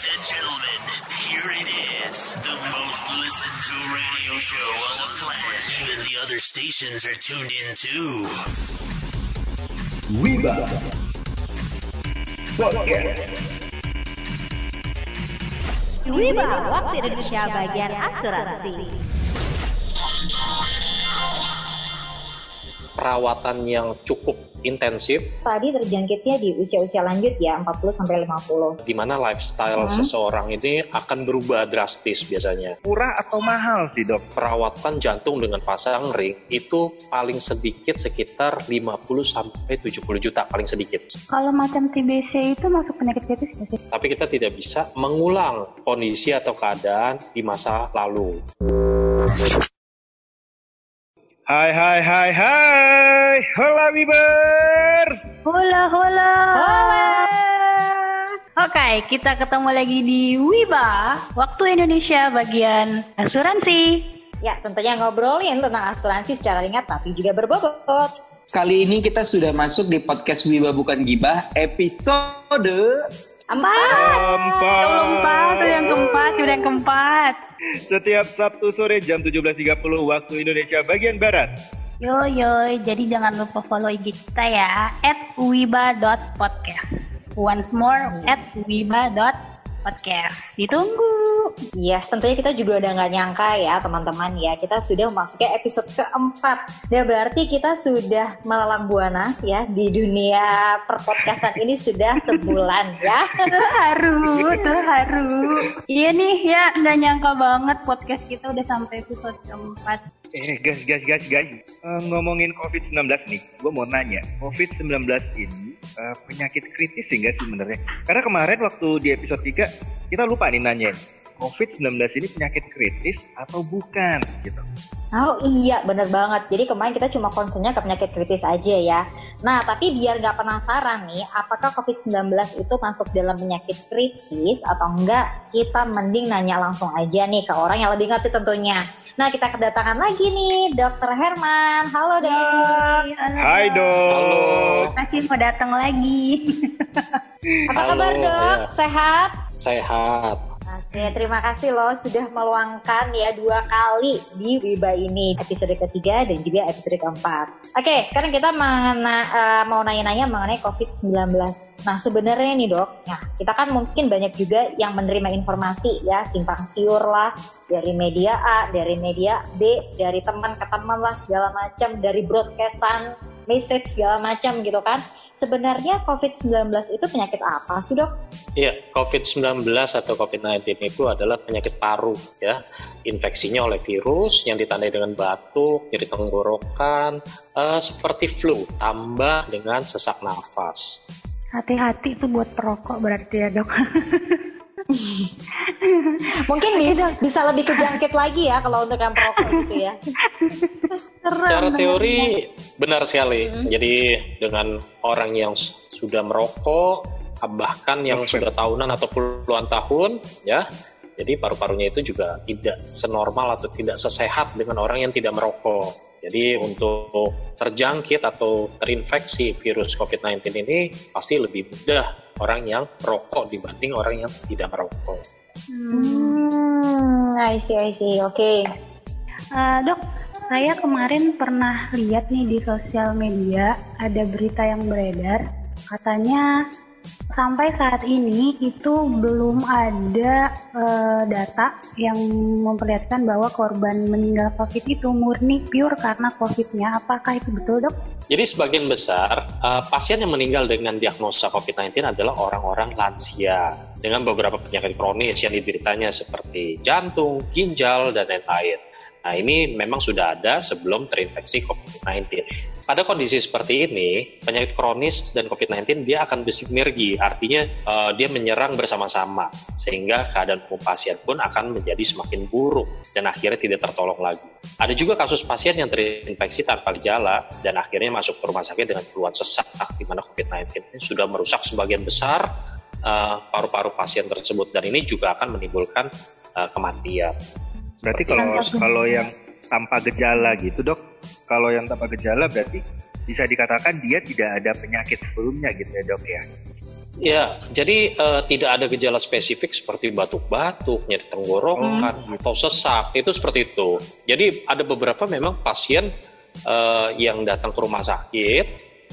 Ladies and gentlemen, here it is. The most listened to radio show on the planet. Even the other stations are tuned in too. Wiba Podcast Wiba, waktu Indonesia bagian asuransi. Perawatan yang cukup intensif Tadi terjangkitnya di usia-usia lanjut ya, 40 sampai 50. di mana lifestyle Hmm. seseorang ini akan berubah drastis biasanya. Murah atau mahal sih dok? Perawatan jantung dengan pasang ring itu paling sedikit sekitar 50 sampai 70 juta paling sedikit. Kalau macam TBC itu masuk penyakit kritis nggak sih? Tapi kita tidak bisa mengulang kondisi atau keadaan di masa lalu. Hai hai hai hai Hola Wiber Hola hola. Oke, kita ketemu lagi di Wiba, Waktu Indonesia bagian asuransi. Ya, tentunya ngobrolin tentang asuransi secara ringan tapi juga berbobot. Kali ini kita sudah masuk di podcast Wiba Bukan Gibah episode Empat. Keempat, tuh yang keempat, udah yang keempat. Setiap Sabtu sore jam 17.30 waktu Indonesia bagian Barat Yo yo, jadi jangan lupa follow IG kita ya, at wiba.podcast. Once more, at wiba.podcast. Ditunggu. Yes, tentunya kita juga udah nggak nyangka ya teman-teman ya. Kita sudah memasuki episode keempat. Dan berarti kita sudah melalang buana ya di dunia perpodcastan ini sudah sebulan ya. Terharu, terharu. Iya nih ya, nggak nyangka banget podcast kita udah sampai episode keempat. Eh guys guys guys guys Eh, Ngomongin COVID-19 nih Gue mau nanya COVID-19 ini eh, penyakit kritis sih nggak sih sebenarnya Karena kemarin waktu di episode 3 Kita lupa nih nanya COVID-19 ini penyakit kritis atau bukan gitu Oh iya, bener banget. Jadi kemarin kita cuma concernnya ke penyakit kritis aja ya. Nah, tapi biar nggak penasaran nih, apakah COVID-19 itu masuk dalam penyakit kritis atau enggak, kita mending nanya langsung aja nih ke orang yang lebih ngerti tentunya. Nah, kita kedatangan lagi nih, Dokter Herman. Halo, Dok. Hai dok Halo. Masih mau datang lagi. Apa Halo, kabar, Dok? ya. Sehat? Sehat. Oke, terima kasih loh sudah meluangkan ya dua kali di Wiba ini episode ketiga dan juga episode keempat. Oke, sekarang kita mengena, eh, mau nanya-nanya mengenai COVID-19. Nah, sebenarnya nih dok, nah kita kan mungkin banyak juga yang menerima informasi ya simpang siur lah dari media A, dari media B, dari teman ke teman lah segala macam, dari broadcastan, message segala macam gitu kan. Sebenarnya COVID-19 itu penyakit apa sih dok? Iya, COVID-19 atau COVID-19 itu adalah penyakit paru ya. Infeksinya oleh virus yang ditandai dengan batuk, nyeri tenggorokan, eh, seperti flu, tambah dengan sesak nafas. Hati-hati itu buat perokok berarti ya dok. Mungkin bisa, bisa lebih kejangkit lagi ya kalau untuk yang perokok gitu ya. Secara teori benar sekali. Jadi dengan orang yang sudah merokok, bahkan yang sudah tahunan atau puluhan tahun, ya, jadi paru-parunya itu juga tidak senormal atau tidak sesehat dengan orang yang tidak merokok. Jadi untuk terjangkit atau terinfeksi virus COVID-19 ini pasti lebih mudah orang yang merokok dibanding orang yang tidak merokok. Hmm, I see, I see. Oke. Eh, dok, saya kemarin pernah lihat nih di sosial media ada berita yang beredar katanya sampai saat ini itu belum ada eh, data yang memperlihatkan bahwa korban meninggal COVID itu murni pure karena COVID-nya. Apakah itu betul dok? Jadi sebagian besar uh, pasien yang meninggal dengan diagnosa COVID-19 adalah orang-orang lansia dengan beberapa penyakit kronis yang dideritanya seperti jantung, ginjal, dan lain-lain. Nah ini memang sudah ada sebelum terinfeksi COVID-19. Pada kondisi seperti ini, penyakit kronis dan COVID-19 dia akan bersinergi, artinya uh, dia menyerang bersama-sama sehingga keadaan umum pasien pun akan menjadi semakin buruk dan akhirnya tidak tertolong lagi. Ada juga kasus pasien yang terinfeksi tanpa gejala dan akhirnya masuk ke rumah sakit dengan keluhan sesak di mana COVID-19 ini sudah merusak sebagian besar uh, paru-paru pasien tersebut dan ini juga akan menimbulkan uh, kematian. Berarti kalau kalau yang tanpa gejala gitu dok, kalau yang tanpa gejala berarti bisa dikatakan dia tidak ada penyakit sebelumnya gitu ya dok ya. Ya, jadi uh, tidak ada gejala spesifik seperti batuk-batuk, nyeri tenggorokan, hmm. atau sesak. Itu seperti itu. Jadi ada beberapa memang pasien uh, yang datang ke rumah sakit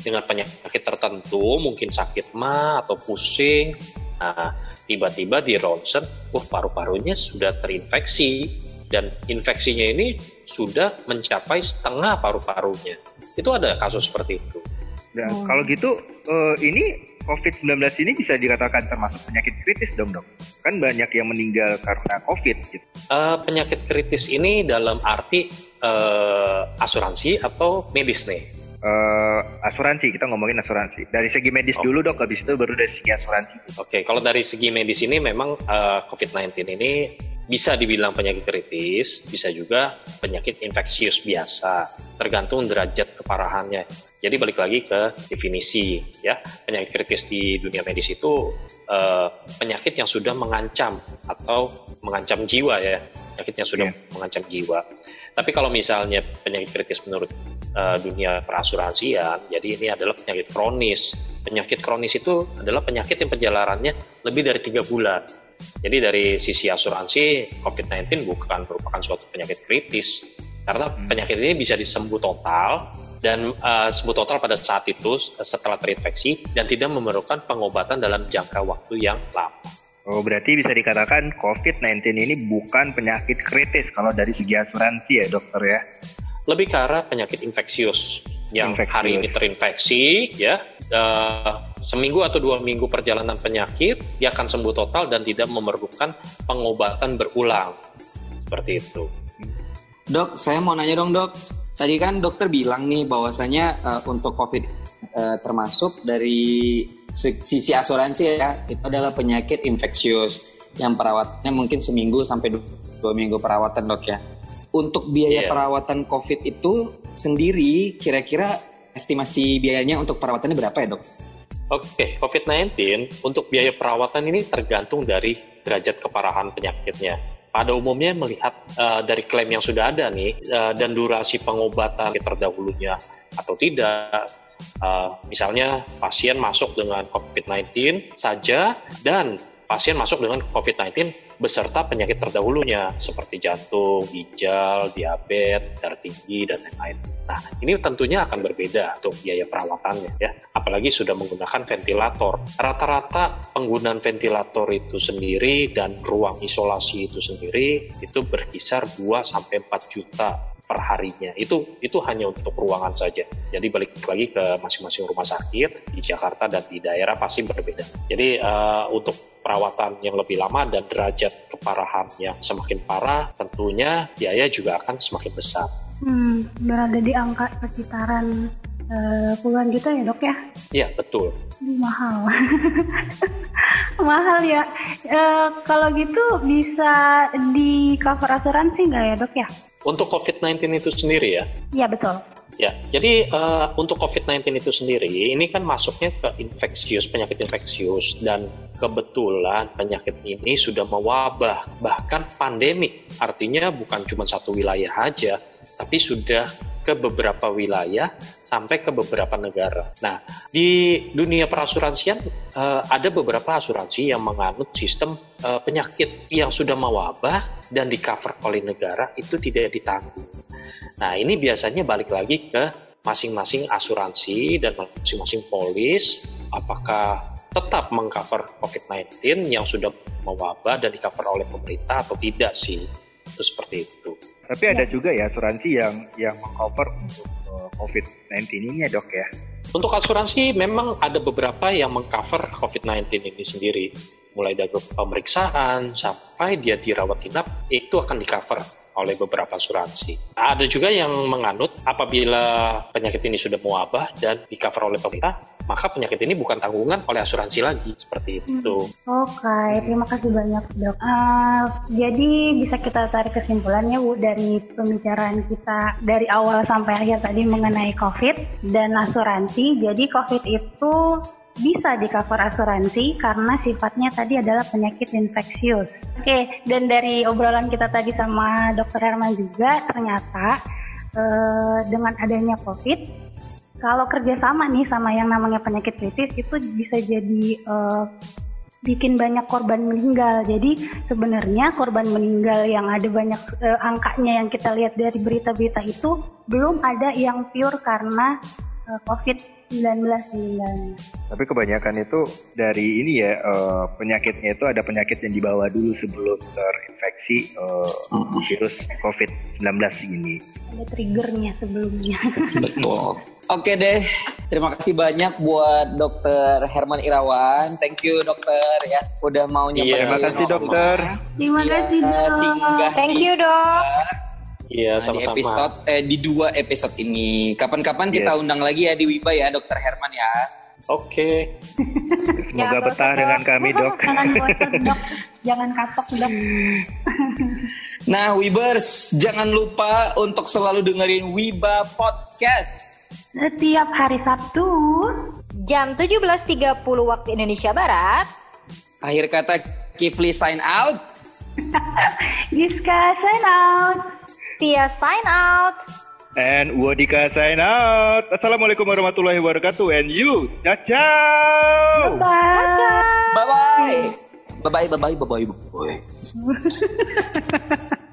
dengan penyakit tertentu, mungkin sakit ma atau pusing. Nah, tiba-tiba di ronsen, uh, paru-parunya sudah terinfeksi dan infeksinya ini sudah mencapai setengah paru-parunya. Itu ada kasus seperti itu. Dan hmm. kalau gitu uh, ini COVID-19 ini bisa dikatakan termasuk penyakit kritis dong dok? Kan banyak yang meninggal karena COVID gitu. Uh, penyakit kritis ini dalam arti uh, asuransi atau medis nih? Uh, asuransi, kita ngomongin asuransi. Dari segi medis oh. dulu dok, habis itu baru dari segi asuransi. Oke, okay, kalau dari segi medis ini memang uh, COVID-19 ini bisa dibilang penyakit kritis, bisa juga penyakit infeksius biasa, tergantung derajat keparahannya. Jadi balik lagi ke definisi ya, penyakit kritis di dunia medis itu uh, penyakit yang sudah mengancam atau mengancam jiwa ya, penyakit yang sudah yeah. mengancam jiwa. Tapi kalau misalnya penyakit kritis menurut uh, dunia perasuransian, jadi ini adalah penyakit kronis. Penyakit kronis itu adalah penyakit yang penjelarannya lebih dari tiga bulan jadi dari sisi asuransi COVID-19 bukan merupakan suatu penyakit kritis karena hmm. penyakit ini bisa disembuh total dan uh, sembuh total pada saat itu setelah terinfeksi dan tidak memerlukan pengobatan dalam jangka waktu yang lama. Oh, berarti bisa dikatakan COVID-19 ini bukan penyakit kritis kalau dari segi asuransi ya dokter ya? Lebih ke arah penyakit infeksius yang infeksius. hari ini terinfeksi ya uh, seminggu atau dua minggu perjalanan penyakit dia akan sembuh total dan tidak memerlukan pengobatan berulang seperti itu. Dok, saya mau nanya dong dok. Tadi kan dokter bilang nih bahwasanya uh, untuk COVID uh, termasuk dari sisi asuransi ya itu adalah penyakit infeksius yang perawatannya mungkin seminggu sampai dua minggu perawatan dok ya. Untuk biaya yeah. perawatan COVID itu sendiri kira-kira estimasi biayanya untuk perawatannya berapa ya dok? Oke, okay, COVID-19 untuk biaya perawatan ini tergantung dari derajat keparahan penyakitnya. Pada umumnya melihat uh, dari klaim yang sudah ada nih uh, dan durasi pengobatan terdahulunya atau tidak, uh, misalnya pasien masuk dengan COVID-19 saja dan pasien masuk dengan COVID-19 beserta penyakit terdahulunya seperti jantung, ginjal, diabetes, darah tinggi, dan lain-lain. Nah, ini tentunya akan berbeda untuk biaya perawatannya ya, apalagi sudah menggunakan ventilator. Rata-rata penggunaan ventilator itu sendiri dan ruang isolasi itu sendiri itu berkisar 2 sampai 4 juta per harinya. Itu itu hanya untuk ruangan saja. Jadi balik lagi ke masing-masing rumah sakit di Jakarta dan di daerah pasti berbeda. Jadi uh, untuk perawatan yang lebih lama dan derajat keparahan yang semakin parah, tentunya biaya juga akan semakin besar. Hmm, berada di angka sekitaran uh, puluhan juta ya dok ya? Iya betul. Mahal, mahal ya. Uh, kalau gitu bisa di cover asuransi nggak ya dok ya? Untuk COVID-19 itu sendiri ya? Iya betul. Ya, jadi uh, untuk COVID-19 itu sendiri ini kan masuknya ke infeksius, penyakit infeksius dan kebetulan penyakit ini sudah mewabah, bahkan pandemik. Artinya bukan cuma satu wilayah aja, tapi sudah ke beberapa wilayah sampai ke beberapa negara. Nah, di dunia perasuransian uh, ada beberapa asuransi yang menganut sistem uh, penyakit yang sudah mewabah dan di cover oleh negara itu tidak ditanggung. Nah, ini biasanya balik lagi ke masing-masing asuransi dan masing-masing polis apakah tetap mengcover COVID-19 yang sudah mewabah dan di cover oleh pemerintah atau tidak sih. Itu seperti itu. Tapi ada juga ya asuransi yang yang mengcover untuk uh, COVID-19 ini ya dok ya? Untuk asuransi memang ada beberapa yang mengcover COVID-19 ini sendiri. Mulai dari pemeriksaan sampai dia dirawat inap, itu akan di cover oleh beberapa asuransi. Ada juga yang menganut apabila penyakit ini sudah mewabah dan di cover oleh pemerintah, maka penyakit ini bukan tanggungan oleh asuransi lagi seperti itu. Hmm. Oke, okay, terima kasih banyak dok. Uh, jadi bisa kita tarik kesimpulannya bu dari pembicaraan kita dari awal sampai akhir tadi mengenai COVID dan asuransi. Jadi COVID itu bisa di cover asuransi karena sifatnya tadi adalah penyakit infeksius. Oke, dan dari obrolan kita tadi sama Dokter Herman juga ternyata eh, dengan adanya COVID kalau kerjasama nih sama yang namanya penyakit kritis itu bisa jadi eh, bikin banyak korban meninggal. Jadi sebenarnya korban meninggal yang ada banyak eh, angkanya yang kita lihat dari berita-berita itu belum ada yang pure karena eh, COVID-19 meninggalnya. Tapi kebanyakan itu dari ini ya eh, penyakitnya itu ada penyakit yang dibawa dulu sebelum terinfeksi eh, virus COVID-19 ini. Ada triggernya sebelumnya. Betul. Oke deh, terima kasih banyak buat Dokter Herman Irawan. Thank you dokter ya, udah mau nyapa. Iya, Terima kasih dokter. Terima Iya, kasih dok. singgah Thank you dok. Iya, di sama-sama. episode eh di dua episode ini. Kapan-kapan kita Yes. undang lagi ya di Wiba ya, Dokter Herman ya. Oke. Semoga Jangan betah bosan, dengan Dok. kami dok. Jangan bosan dok, jangan kapok dok. Nah, Wibers, jangan lupa untuk selalu dengerin Wiba Podcast. Setiap hari Sabtu Jam 17.30 waktu Indonesia Barat. Akhir kata Kifli sign out. Giska sign out. Tia sign out. And Wadika sign out. Assalamualaikum warahmatullahi wabarakatuh. And you, ciao ciao. Bye. Bye bye. Bye bye bye bye bye bye. Thank